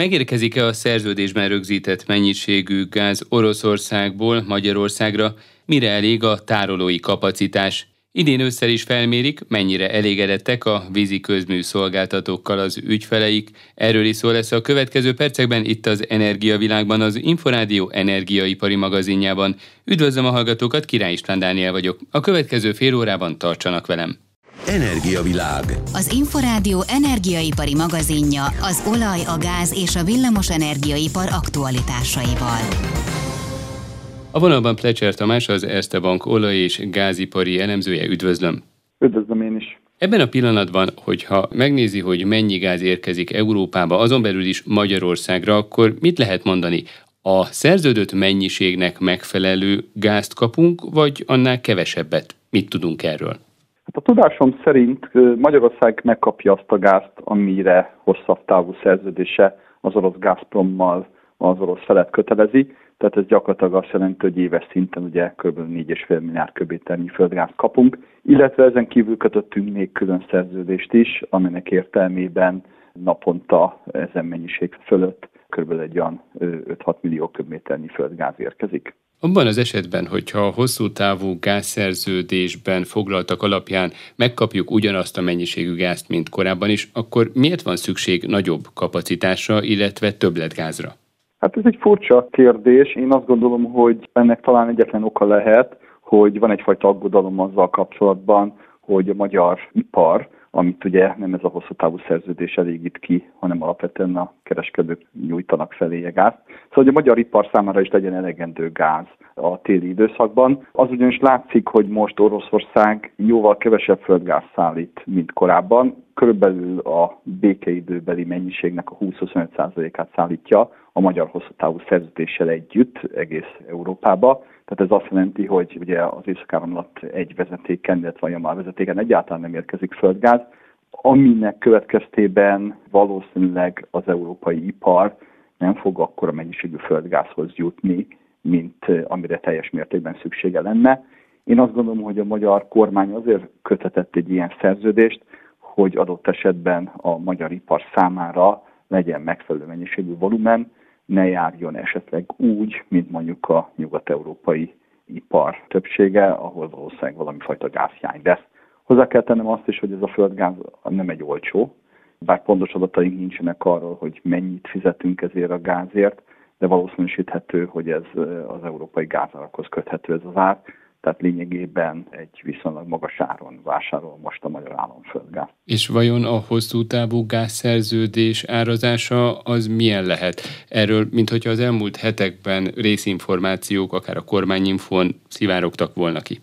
Megérkezik-e a szerződésben rögzített mennyiségű gáz Oroszországból Magyarországra, mire elég a tárolói kapacitás? Idén ősszel is felmérik, mennyire elégedettek a vízi közmű szolgáltatókkal az ügyfeleik. Erről is szó lesz a következő percekben itt az Energiavilágban, az Inforádió energiaipari magazinjában. Üdvözlöm a hallgatókat, Király István Dániel vagyok. A következő fél órában tartsanak velem. Energiavilág. Az Inforádió energiaipari magazinja az olaj, a gáz és a villamos energiaipar aktualitásaival. A vonalban Plecser Tamás, az Erste Bank olaj- és gázipari elemzője. Üdvözlöm! Üdvözlöm én is! Ebben a pillanatban, hogyha megnézi, hogy mennyi gáz érkezik Európába, azon belül is Magyarországra, akkor mit lehet mondani? A szerződött mennyiségnek megfelelő gázt kapunk, vagy annál kevesebbet? Mit tudunk erről? Hát a tudásom szerint Magyarország megkapja azt a gázt, amire hosszabb távú szerződése az orosz Gazprommal az orosz felet kötelezi. Tehát ez gyakorlatilag azt jelenti, hogy éves szinten ugye kb. 4,5 milliárd köbméternyi földgázt kapunk, illetve ezen kívül kötöttünk még külön szerződést is, aminek értelmében naponta ezen mennyiség fölött kb. egy olyan 5-6 millió köbméternyi földgáz érkezik. Abban az esetben, hogyha a hosszú távú gázszerződésben foglaltak alapján megkapjuk ugyanazt a mennyiségű gázt, mint korábban is, akkor miért van szükség nagyobb kapacitásra, illetve többletgázra? Hát ez egy furcsa kérdés. Én azt gondolom, hogy ennek talán egyetlen oka lehet, hogy van egyfajta aggodalom azzal kapcsolatban, hogy a magyar ipar, amit ugye nem ez a hosszú távú szerződés elégít ki, hanem alapvetően a kereskedők nyújtanak feléje gáz. Szóval, hogy a magyar ipar számára is legyen elegendő gáz a téli időszakban. Az ugyanis látszik, hogy most Oroszország jóval kevesebb földgáz szállít, mint korábban. Körülbelül a békeidőbeli mennyiségnek a 20-25%-át szállítja a magyar hosszú távú szerződéssel együtt egész Európába. Tehát ez azt jelenti, hogy ugye az észak egy vezetéken, illetve a Jamal vezetéken egyáltalán nem érkezik földgáz, aminek következtében valószínűleg az európai ipar nem fog akkora mennyiségű földgázhoz jutni, mint amire teljes mértékben szüksége lenne. Én azt gondolom, hogy a magyar kormány azért kötetett egy ilyen szerződést, hogy adott esetben a magyar ipar számára legyen megfelelő mennyiségű volumen, ne járjon esetleg úgy, mint mondjuk a nyugat-európai ipar többsége, ahol valószínűleg valami fajta gázhiány lesz. Hozzá kell tennem azt is, hogy ez a földgáz nem egy olcsó, bár pontos adataink nincsenek arról, hogy mennyit fizetünk ezért a gázért, de valószínűsíthető, hogy ez az európai gázárakhoz köthető ez az ár tehát lényegében egy viszonylag magas áron vásárol most a magyar állam földgáz. És vajon a hosszú távú gázszerződés árazása az milyen lehet? Erről, mint hogyha az elmúlt hetekben részinformációk, akár a kormányinfon szivárogtak volna ki.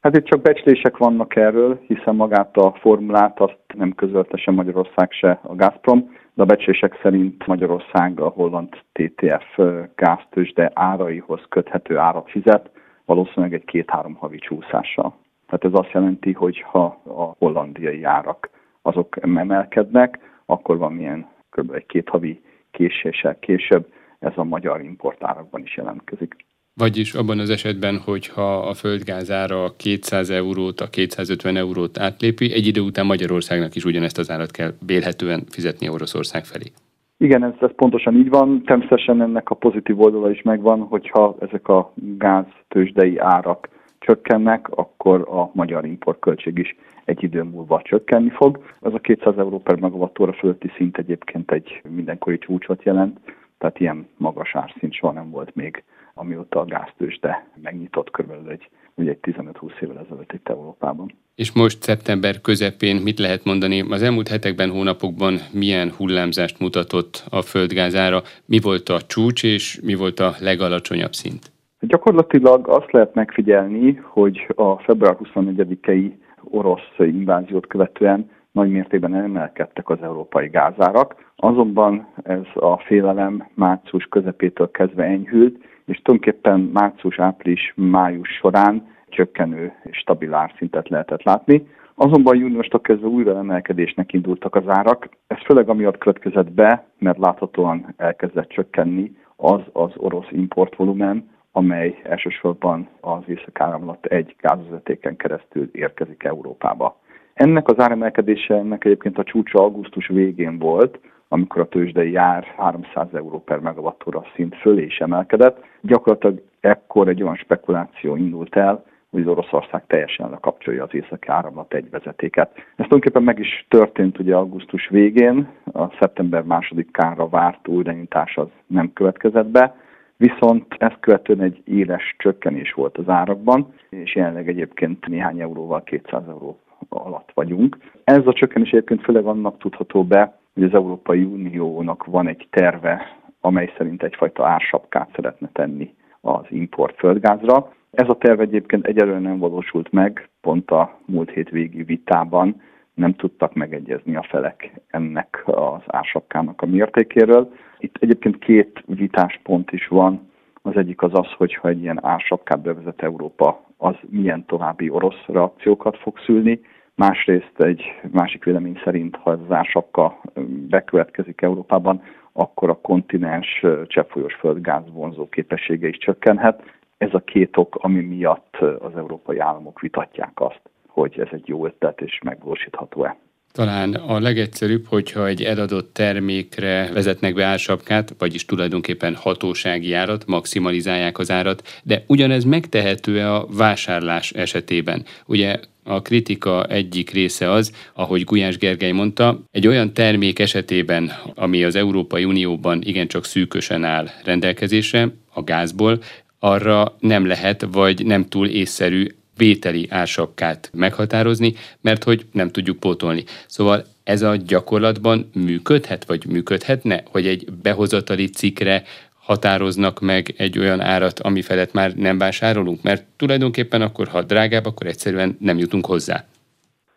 Hát itt csak becslések vannak erről, hiszen magát a formulát azt nem közölte sem Magyarország se a Gazprom, de a becslések szerint Magyarország a holland TTF gáztősde áraihoz köthető árat fizet, valószínűleg egy két-három havi csúszással. Tehát ez azt jelenti, hogy ha a hollandiai árak azok emelkednek, akkor van milyen kb. egy két havi késéssel később ez a magyar importárakban is jelentkezik. Vagyis abban az esetben, hogyha a földgáz ára 200 eurót, a 250 eurót átlépi, egy idő után Magyarországnak is ugyanezt az árat kell bélhetően fizetni Oroszország felé. Igen, ez, ez pontosan így van. Természetesen ennek a pozitív oldala is megvan, hogyha ezek a gáz tőzsdei árak csökkennek, akkor a magyar importköltség is egy idő múlva csökkenni fog. Ez a 200 euró per megawattóra fölötti szint egyébként egy mindenkori csúcsot jelent, tehát ilyen magas árszint soha nem volt még, amióta a gáztőzsde megnyitott körülbelül egy, ugye egy 15-20 évvel ezelőtt itt Európában. És most szeptember közepén mit lehet mondani? Az elmúlt hetekben, hónapokban milyen hullámzást mutatott a földgázára? Mi volt a csúcs és mi volt a legalacsonyabb szint? Gyakorlatilag azt lehet megfigyelni, hogy a február 24-i orosz inváziót követően nagy mértékben emelkedtek az európai gázárak, azonban ez a félelem március közepétől kezdve enyhült, és tulajdonképpen március, április, május során csökkenő és stabil árszintet lehetett látni. Azonban júniustól kezdve újra emelkedésnek indultak az árak. Ez főleg amiatt következett be, mert láthatóan elkezdett csökkenni az az orosz importvolumen, amely elsősorban az észak egy gázvezetéken keresztül érkezik Európába. Ennek az áremelkedése ennek egyébként a csúcsa augusztus végén volt, amikor a tőzsdei jár 300 euró per megawattóra szint fölé is emelkedett. Gyakorlatilag ekkor egy olyan spekuláció indult el, hogy az Oroszország teljesen lekapcsolja az északi áramlat egy vezetéket. Ez tulajdonképpen meg is történt ugye augusztus végén, a szeptember másodikára várt újraindítás az nem következett be, viszont ezt követően egy éles csökkenés volt az árakban, és jelenleg egyébként néhány euróval 200 euró alatt vagyunk. Ez a csökkenés egyébként főleg annak tudható be, hogy az Európai Uniónak van egy terve, amely szerint egyfajta ársapkát szeretne tenni az import földgázra. Ez a terv egyébként egyelőre nem valósult meg, pont a múlt hét végi vitában nem tudtak megegyezni a felek ennek az ársapkának a mértékéről. Itt egyébként két vitáspont is van. Az egyik az az, hogyha egy ilyen ársapkát bevezet Európa, az milyen további orosz reakciókat fog szülni. Másrészt egy másik vélemény szerint, ha ez az ársapka bekövetkezik Európában, akkor a kontinens cseppfolyós földgáz vonzó képessége is csökkenhet. Ez a két ok, ami miatt az európai államok vitatják azt, hogy ez egy jó ötlet és megvalósítható-e. Talán a legegyszerűbb, hogyha egy eladott termékre vezetnek be ársapkát, vagyis tulajdonképpen hatósági árat, maximalizálják az árat, de ugyanez megtehető-e a vásárlás esetében? Ugye a kritika egyik része az, ahogy Gulyás Gergely mondta, egy olyan termék esetében, ami az Európai Unióban igencsak szűkösen áll rendelkezésre, a gázból, arra nem lehet, vagy nem túl észszerű vételi ársapkát meghatározni, mert hogy nem tudjuk pótolni. Szóval ez a gyakorlatban működhet, vagy működhetne, hogy egy behozatali cikkre határoznak meg egy olyan árat, ami felett már nem vásárolunk? Mert tulajdonképpen akkor, ha drágább, akkor egyszerűen nem jutunk hozzá.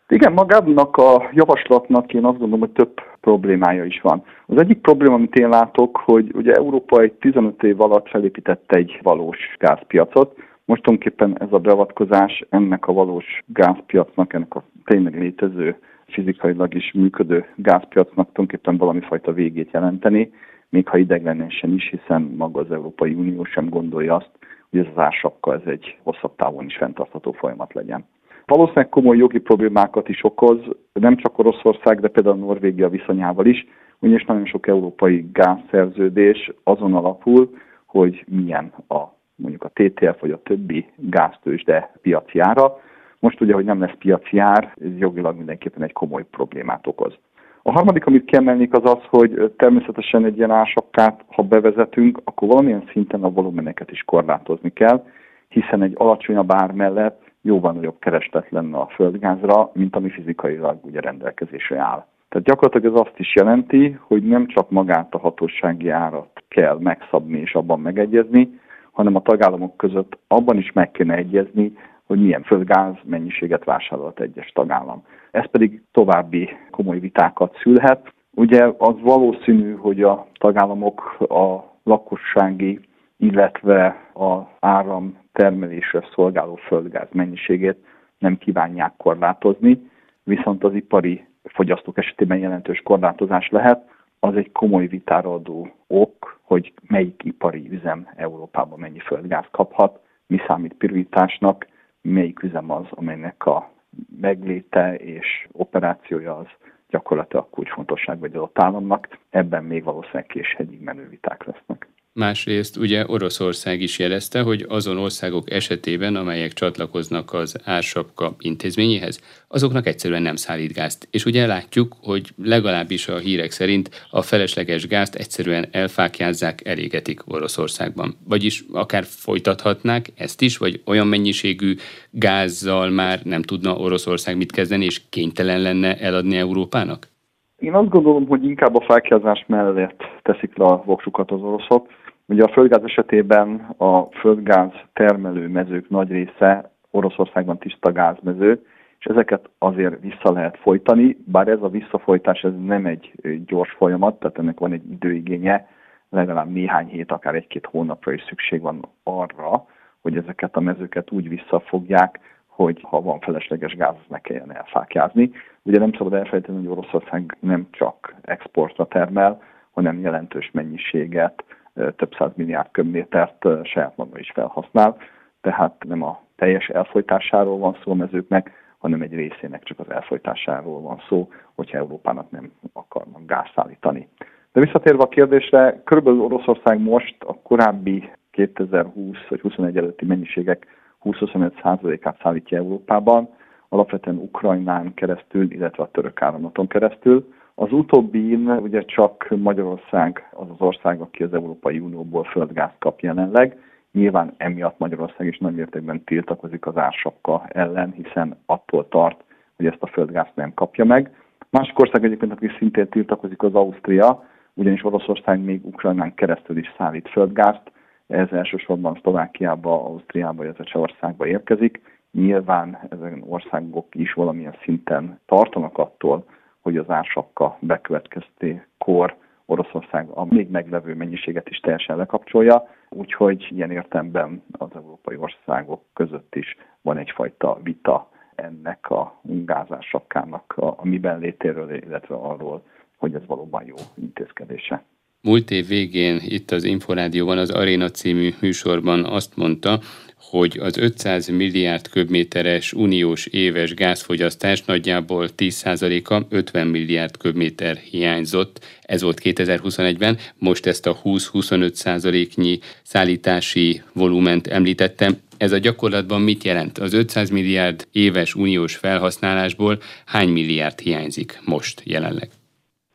Igen, magának a javaslatnak én azt gondolom, hogy több problémája is van. Az egyik probléma, amit én látok, hogy ugye Európa egy 15 év alatt felépítette egy valós gázpiacot, most tulajdonképpen ez a beavatkozás ennek a valós gázpiacnak, ennek a tényleg létező, fizikailag is működő gázpiacnak tulajdonképpen valami fajta végét jelenteni, még ha ideglenesen is, hiszen maga az Európai Unió sem gondolja azt, hogy ez az ársapka ez egy hosszabb távon is fenntartható folyamat legyen. Valószínűleg komoly jogi problémákat is okoz, nem csak Oroszország, de például Norvégia viszonyával is, ugyanis nagyon sok európai gázszerződés azon alapul, hogy milyen a mondjuk a TTF vagy a többi gáztősde piaci ára. Most ugye, hogy nem lesz piaci ár, ez jogilag mindenképpen egy komoly problémát okoz. A harmadik, amit kiemelnék, az az, hogy természetesen egy ilyen ásapkát, ha bevezetünk, akkor valamilyen szinten a volumeneket is korlátozni kell, hiszen egy alacsonyabb ár mellett jóval nagyobb kereslet lenne a földgázra, mint ami fizikailag ugye rendelkezésre áll. Tehát gyakorlatilag ez azt is jelenti, hogy nem csak magát a hatósági árat kell megszabni és abban megegyezni, hanem a tagállamok között abban is meg kéne egyezni, hogy milyen földgáz mennyiséget vásárolt egyes tagállam. Ez pedig további komoly vitákat szülhet. Ugye az valószínű, hogy a tagállamok a lakossági, illetve az áram termelésre szolgáló földgáz mennyiségét nem kívánják korlátozni, viszont az ipari fogyasztók esetében jelentős korlátozás lehet, az egy komoly vitára adó ok, hogy melyik ipari üzem Európában mennyi földgáz kaphat, mi számít prioritásnak, melyik üzem az, amelynek a megléte és operációja az gyakorlatilag kulcsfontosság vagy adott államnak. Ebben még valószínűleg késhegyig menő viták lesznek. Másrészt ugye Oroszország is jelezte, hogy azon országok esetében, amelyek csatlakoznak az ársapka intézményéhez, azoknak egyszerűen nem szállít gázt. És ugye látjuk, hogy legalábbis a hírek szerint a felesleges gázt egyszerűen elfákjázzák, elégetik Oroszországban. Vagyis akár folytathatnák ezt is, vagy olyan mennyiségű gázzal már nem tudna Oroszország mit kezdeni, és kénytelen lenne eladni Európának? Én azt gondolom, hogy inkább a felkiázás mellett teszik le a voksukat az oroszok. Ugye a földgáz esetében a földgáz termelő mezők nagy része Oroszországban tiszta gázmező, és ezeket azért vissza lehet folytani, bár ez a visszafolytás ez nem egy gyors folyamat, tehát ennek van egy időigénye, legalább néhány hét, akár egy-két hónapra is szükség van arra, hogy ezeket a mezőket úgy visszafogják, hogy ha van felesleges gáz, az ne kelljen elfákjázni. Ugye nem szabad elfelejteni, hogy Oroszország nem csak exportra termel, hanem jelentős mennyiséget, több száz milliárd köbmétert saját maga is felhasznál, tehát nem a teljes elfolytásáról van szó a mezőknek, hanem egy részének csak az elfolytásáról van szó, hogyha Európának nem akarnak gáz szállítani. De visszatérve a kérdésre, körülbelül Oroszország most a korábbi 2020 vagy 21 előtti mennyiségek 20-25%-át szállítja Európában, alapvetően Ukrajnán keresztül, illetve a török áramlaton keresztül. Az utóbbi ugye csak Magyarország az az ország, aki az Európai Unióból földgázt kap jelenleg. Nyilván emiatt Magyarország is nagy mértékben tiltakozik az ársapka ellen, hiszen attól tart, hogy ezt a földgázt nem kapja meg. Másik ország egyébként, aki szintén tiltakozik, az Ausztria, ugyanis Oroszország még Ukrajnán keresztül is szállít földgázt, ez elsősorban Szlovákiába, Ausztriába, illetve Csehországba érkezik. Nyilván ezen országok is valamilyen szinten tartanak attól, hogy az ársapka bekövetkeztékor Oroszország a még meglevő mennyiséget is teljesen lekapcsolja, úgyhogy ilyen értemben az európai országok között is van egyfajta vita ennek a gázársapkának a, a miben létéről, illetve arról, hogy ez valóban jó intézkedése. Múlt év végén itt az Inforádióban, az Aréna című műsorban azt mondta, hogy az 500 milliárd köbméteres uniós éves gázfogyasztás nagyjából 10%-a 50 milliárd köbméter hiányzott. Ez volt 2021-ben, most ezt a 20-25%-nyi szállítási volument említettem. Ez a gyakorlatban mit jelent? Az 500 milliárd éves uniós felhasználásból hány milliárd hiányzik most jelenleg?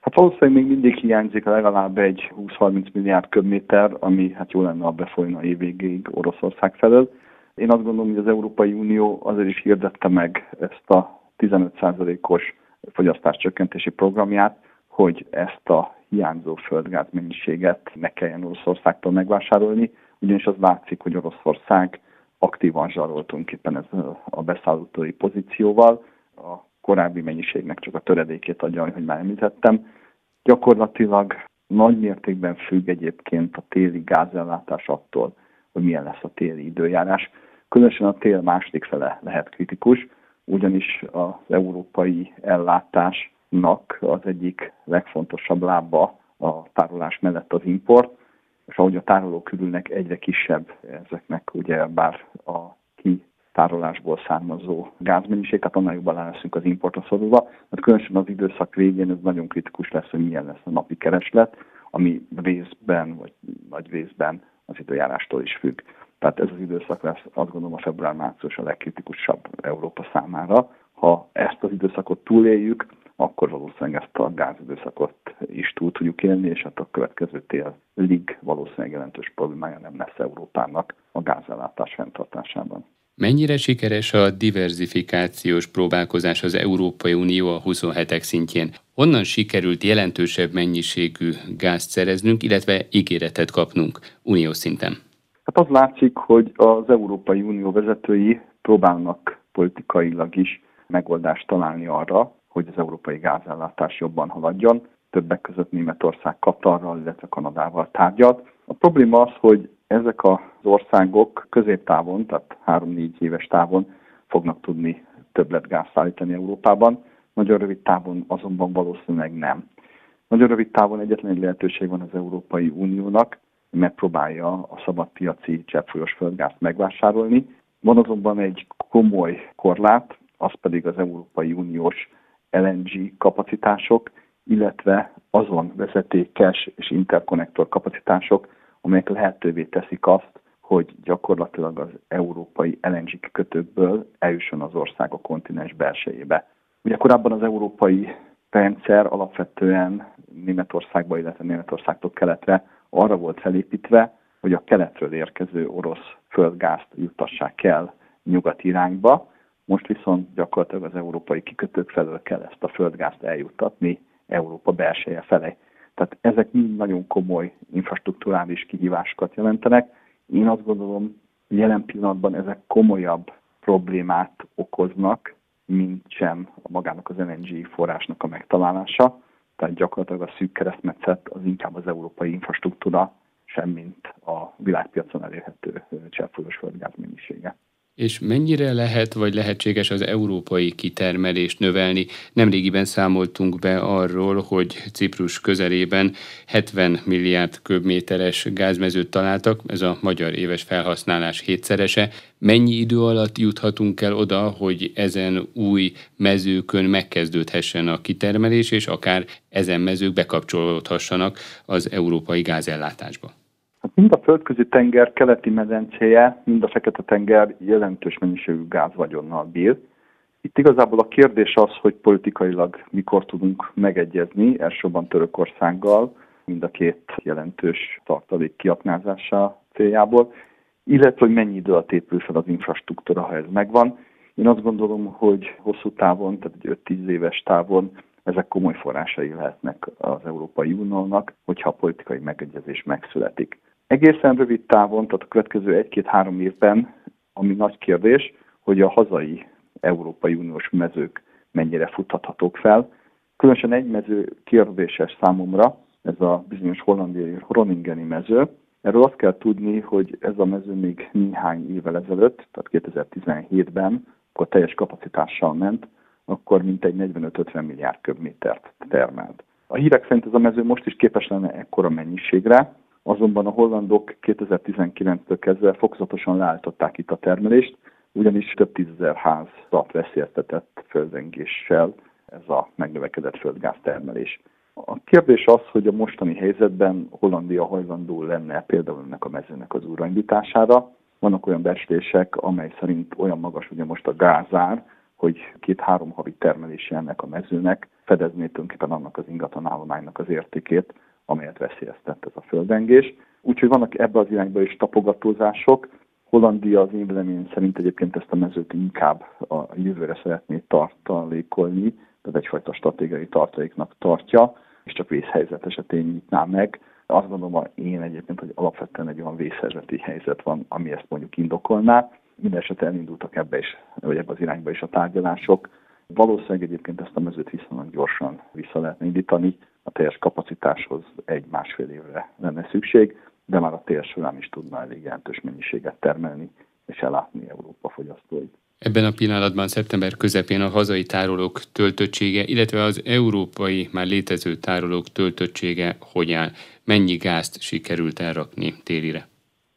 Hát valószínűleg még mindig hiányzik legalább egy 20-30 milliárd köbméter, ami hát jó lenne, a befolyna évvégéig Oroszország felől. Én azt gondolom, hogy az Európai Unió azért is hirdette meg ezt a 15%-os fogyasztás csökkentési programját, hogy ezt a hiányzó földgáz mennyiséget ne kelljen Oroszországtól megvásárolni, ugyanis az látszik, hogy Oroszország aktívan zsarolt tulajdonképpen ezzel a beszállítói pozícióval. A korábbi mennyiségnek csak a töredékét adja, hogy már említettem. Gyakorlatilag nagy mértékben függ egyébként a téli gázellátás attól, hogy milyen lesz a téli időjárás. Különösen a tél második fele lehet kritikus, ugyanis az európai ellátásnak az egyik legfontosabb lába a tárolás mellett az import, és ahogy a tárolók körülnek egyre kisebb ezeknek ugye bár a kitárolásból származó gázmennyiség, tehát annál jobban leszünk az importra szorulva. Hát különösen az időszak végén ez nagyon kritikus lesz, hogy milyen lesz a napi kereslet, ami részben, vagy nagy részben az időjárástól is függ. Tehát ez az időszak lesz, azt gondolom a február-március a legkritikusabb Európa számára. Ha ezt az időszakot túléljük, akkor valószínűleg ezt a gázidőszakot is túl tudjuk élni, és hát a következő télig valószínűleg jelentős problémája nem lesz Európának a gázellátás fenntartásában. Mennyire sikeres a diversifikációs próbálkozás az Európai Unió a 27-ek szintjén? Honnan sikerült jelentősebb mennyiségű gázt szereznünk, illetve ígéretet kapnunk uniós szinten? Hát az látszik, hogy az Európai Unió vezetői próbálnak politikailag is megoldást találni arra, hogy az európai gázellátás jobban haladjon. Többek között Németország Katarral, illetve Kanadával tárgyalt. A probléma az, hogy ezek az országok középtávon, tehát 3-4 éves távon fognak tudni többlet gáz szállítani Európában, nagyon rövid távon azonban valószínűleg nem. Nagyon rövid távon egyetlen egy lehetőség van az Európai Uniónak, megpróbálja a szabadpiaci cseppfolyós földgázt megvásárolni. Van azonban egy komoly korlát, az pedig az Európai Uniós LNG kapacitások, illetve azon vezetékes és interkonnektor kapacitások, amelyek lehetővé teszik azt, hogy gyakorlatilag az európai LNG kötőkből eljusson az ország a kontinens belsejébe. Ugye korábban az európai rendszer alapvetően Németországba, illetve Németországtól keletre arra volt felépítve, hogy a keletről érkező orosz földgázt juttassák el nyugat irányba, most viszont gyakorlatilag az európai kikötők felől kell ezt a földgázt eljuttatni Európa belseje felé. Tehát ezek mind nagyon komoly infrastruktúrális kihívásokat jelentenek. Én azt gondolom, jelen pillanatban ezek komolyabb problémát okoznak, mint sem a magának az LNG forrásnak a megtalálása. Tehát gyakorlatilag a szűk keresztmetszet az inkább az európai infrastruktúra, semmint a világpiacon elérhető cseppfolyós földgáz mennyisége. És mennyire lehet vagy lehetséges az európai kitermelést növelni? Nemrégiben számoltunk be arról, hogy Ciprus közelében 70 milliárd köbméteres gázmezőt találtak, ez a magyar éves felhasználás hétszerese. Mennyi idő alatt juthatunk el oda, hogy ezen új mezőkön megkezdődhessen a kitermelés, és akár ezen mezők bekapcsolódhassanak az európai gázellátásba? Hát mind a földközi tenger keleti medencéje, mind a fekete tenger jelentős mennyiségű gázvagyonnal bír. Itt igazából a kérdés az, hogy politikailag mikor tudunk megegyezni, elsősorban Törökországgal, mind a két jelentős tartalék kiaknázása céljából, illetve hogy mennyi idő alatt épül fel az infrastruktúra, ha ez megvan. Én azt gondolom, hogy hosszú távon, tehát egy 5-10 éves távon ezek komoly forrásai lehetnek az Európai Uniónak, hogyha a politikai megegyezés megszületik. Egészen rövid távon, tehát a következő egy-két-három évben, ami nagy kérdés, hogy a hazai Európai Uniós mezők mennyire futhathatók fel. Különösen egy mező kérdéses számomra, ez a bizonyos hollandiai Roningeni mező. Erről azt kell tudni, hogy ez a mező még néhány évvel ezelőtt, tehát 2017-ben, akkor teljes kapacitással ment, akkor mintegy 45-50 milliárd köbmétert termelt. A hírek szerint ez a mező most is képes lenne ekkora mennyiségre, azonban a hollandok 2019-től kezdve fokozatosan leállították itt a termelést, ugyanis több tízezer házat veszélyeztetett földrengéssel ez a megnövekedett földgáztermelés. A kérdés az, hogy a mostani helyzetben Hollandia hajlandó lenne például ennek a mezőnek az újraindítására. Vannak olyan becslések, amely szerint olyan magas ugye most a gázár, hogy két-három havi termelési ennek a mezőnek fedezné tulajdonképpen annak az ingatlanállománynak az értékét, amelyet veszélyeztett ez a földengés. Úgyhogy vannak ebbe az irányba is tapogatózások. Hollandia az én véleményem szerint egyébként ezt a mezőt inkább a jövőre szeretné tartalékolni, tehát egyfajta stratégiai tartaléknak tartja, és csak vészhelyzet esetén nyitná meg. Azt gondolom én egyébként, hogy alapvetően egy olyan vészhelyzeti helyzet van, ami ezt mondjuk indokolná. Minden esetben elindultak ebbe is, vagy ebbe az irányba is a tárgyalások. Valószínűleg egyébként ezt a mezőt viszonylag gyorsan vissza lehetne indítani, teljes kapacitáshoz egy-másfél évre lenne szükség, de már a tél során is tudna elég jelentős mennyiséget termelni és ellátni Európa fogyasztóit. Ebben a pillanatban szeptember közepén a hazai tárolók töltöttsége, illetve az európai már létező tárolók töltöttsége hogy áll? Mennyi gázt sikerült elrakni télire?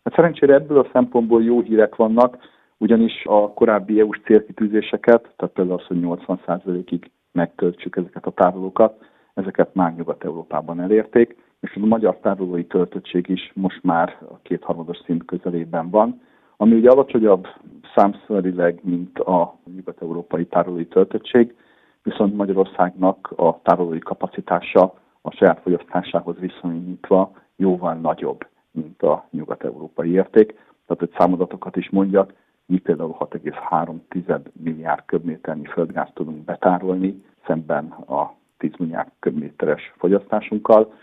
Hát szerencsére ebből a szempontból jó hírek vannak, ugyanis a korábbi EU-s célkitűzéseket, tehát például az, hogy 80%-ig megtöltsük ezeket a tárolókat, ezeket már Nyugat-Európában elérték, és a magyar tárolói töltöttség is most már a kétharmados szint közelében van, ami ugye alacsonyabb számszerileg, mint a nyugat-európai tárolói töltöttség, viszont Magyarországnak a tárolói kapacitása a saját fogyasztásához viszonyítva jóval nagyobb, mint a nyugat-európai érték. Tehát, hogy számadatokat is mondjak, mi például 6,3 milliárd köbméternyi földgázt tudunk betárolni, szemben a 10 milliárd köbméteres fogyasztásunkkal,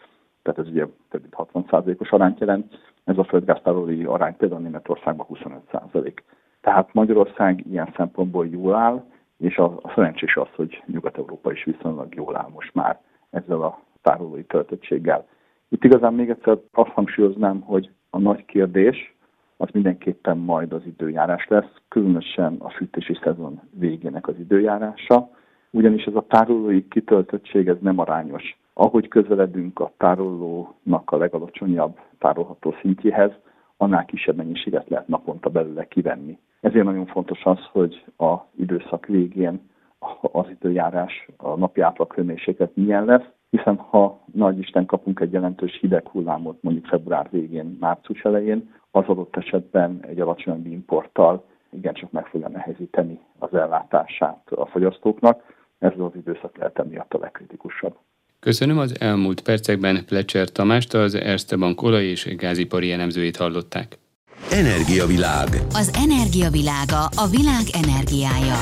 tehát ez ugye több mint 60%-os arányt jelent, ez a földgáztárolói arány például Németországban 25%. Tehát Magyarország ilyen szempontból jól áll, és a, a szerencsés az, hogy Nyugat-Európa is viszonylag jól áll most már ezzel a tárolói töltöttséggel. Itt igazán még egyszer azt hangsúlyoznám, hogy a nagy kérdés az mindenképpen majd az időjárás lesz, különösen a fűtési szezon végének az időjárása, ugyanis ez a tárolói kitöltöttség ez nem arányos. Ahogy közeledünk a tárolónak a legalacsonyabb tárolható szintjéhez, annál kisebb mennyiséget lehet naponta belőle kivenni. Ezért nagyon fontos az, hogy a időszak végén az időjárás, a napi átlaghőmérséklet milyen lesz, hiszen ha nagy Isten kapunk egy jelentős hideg hullámot mondjuk február végén, március elején, az adott esetben egy alacsonyabb importtal igencsak meg fogja nehezíteni az ellátását a fogyasztóknak, ez az időszak lehet emiatt a legkritikusabb. Köszönöm az elmúlt percekben Plecser Tamást, az Erste Bank olaj- és gázipari elemzőjét hallották. Energiavilág. Az energiavilága a világ energiája.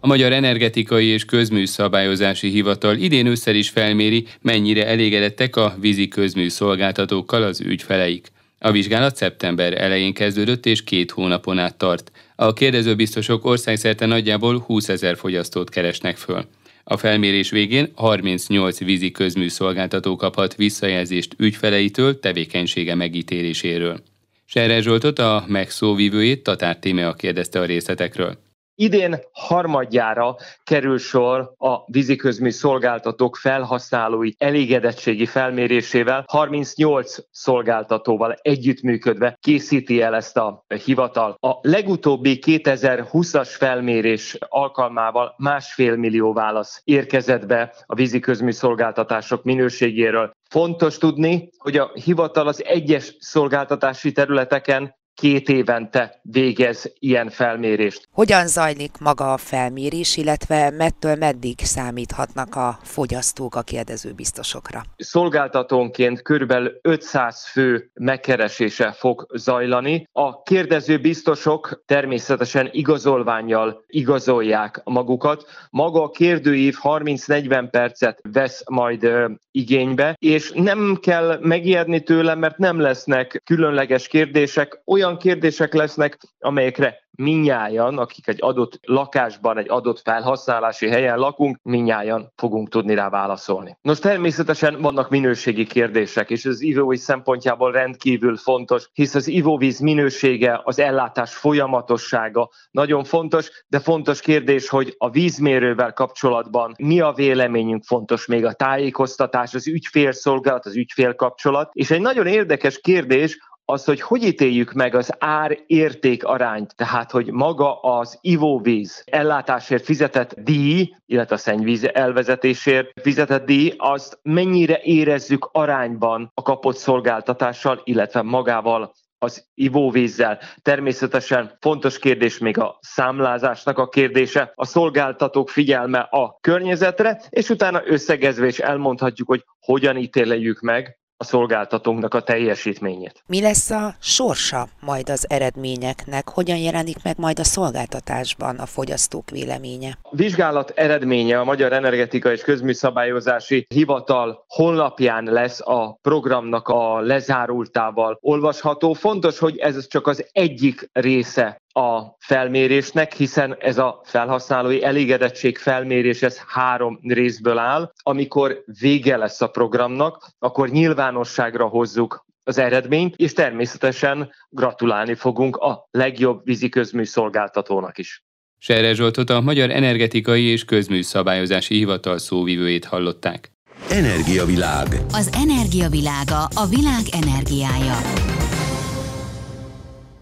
A Magyar Energetikai és Közműszabályozási Hivatal idén ősszel is felméri, mennyire elégedettek a vízi közműszolgáltatókkal az ügyfeleik. A vizsgálat szeptember elején kezdődött és két hónapon át tart. A kérdezőbiztosok országszerte nagyjából 20 ezer fogyasztót keresnek föl. A felmérés végén 38 vízi közműszolgáltató kaphat visszajelzést ügyfeleitől tevékenysége megítéléséről. Serre Zsoltot, a megszóvívőjét Tatár Tímea kérdezte a részletekről. Idén harmadjára kerül sor a víziközmű szolgáltatók felhasználói elégedettségi felmérésével 38 szolgáltatóval együttműködve készíti el ezt a hivatal. A legutóbbi 2020-as felmérés alkalmával másfél millió válasz érkezett be a víziközmű szolgáltatások minőségéről. Fontos tudni, hogy a hivatal az egyes szolgáltatási területeken két évente végez ilyen felmérést. Hogyan zajlik maga a felmérés, illetve mettől meddig számíthatnak a fogyasztók a kérdező biztosokra? Szolgáltatónként körülbelül 500 fő megkeresése fog zajlani. A kérdező biztosok természetesen igazolványjal igazolják magukat. Maga a kérdőív 30-40 percet vesz majd igénybe, és nem kell megijedni tőle, mert nem lesznek különleges kérdések, olyan kérdések lesznek, amelyekre minnyáján, akik egy adott lakásban, egy adott felhasználási helyen lakunk, minnyáján fogunk tudni rá válaszolni. Nos, természetesen vannak minőségi kérdések, és az ivóvíz szempontjából rendkívül fontos, hisz az ivóvíz minősége, az ellátás folyamatossága nagyon fontos, de fontos kérdés, hogy a vízmérővel kapcsolatban mi a véleményünk fontos, még a tájékoztatás, az ügyfélszolgálat, az ügyfélkapcsolat, és egy nagyon érdekes kérdés, az, hogy hogy ítéljük meg az ár-érték arányt, tehát hogy maga az ivóvíz ellátásért fizetett díj, illetve a szennyvíz elvezetésért fizetett díj, azt mennyire érezzük arányban a kapott szolgáltatással, illetve magával az ivóvízzel. Természetesen fontos kérdés még a számlázásnak a kérdése, a szolgáltatók figyelme a környezetre, és utána összegezve is elmondhatjuk, hogy hogyan ítéleljük meg a szolgáltatónknak a teljesítményét. Mi lesz a sorsa majd az eredményeknek? Hogyan jelenik meg majd a szolgáltatásban a fogyasztók véleménye? A vizsgálat eredménye a Magyar Energetika és Közműszabályozási Hivatal honlapján lesz a programnak a lezárultával olvasható. Fontos, hogy ez csak az egyik része a felmérésnek, hiszen ez a felhasználói elégedettség felmérés ez három részből áll. Amikor vége lesz a programnak, akkor nyilvánosságra hozzuk az eredményt, és természetesen gratulálni fogunk a legjobb víziközmű szolgáltatónak is. Serre Zsoltot a Magyar Energetikai és Közműszabályozási Hivatal szóvivőjét hallották. Energiavilág. Az energiavilága a világ energiája.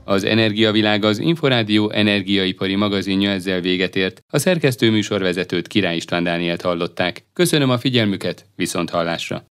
Az Energiavilág az Inforádió energiaipari magazinja ezzel véget ért. A szerkesztő műsorvezetőt Király István Dánielt hallották. Köszönöm a figyelmüket, viszont hallásra!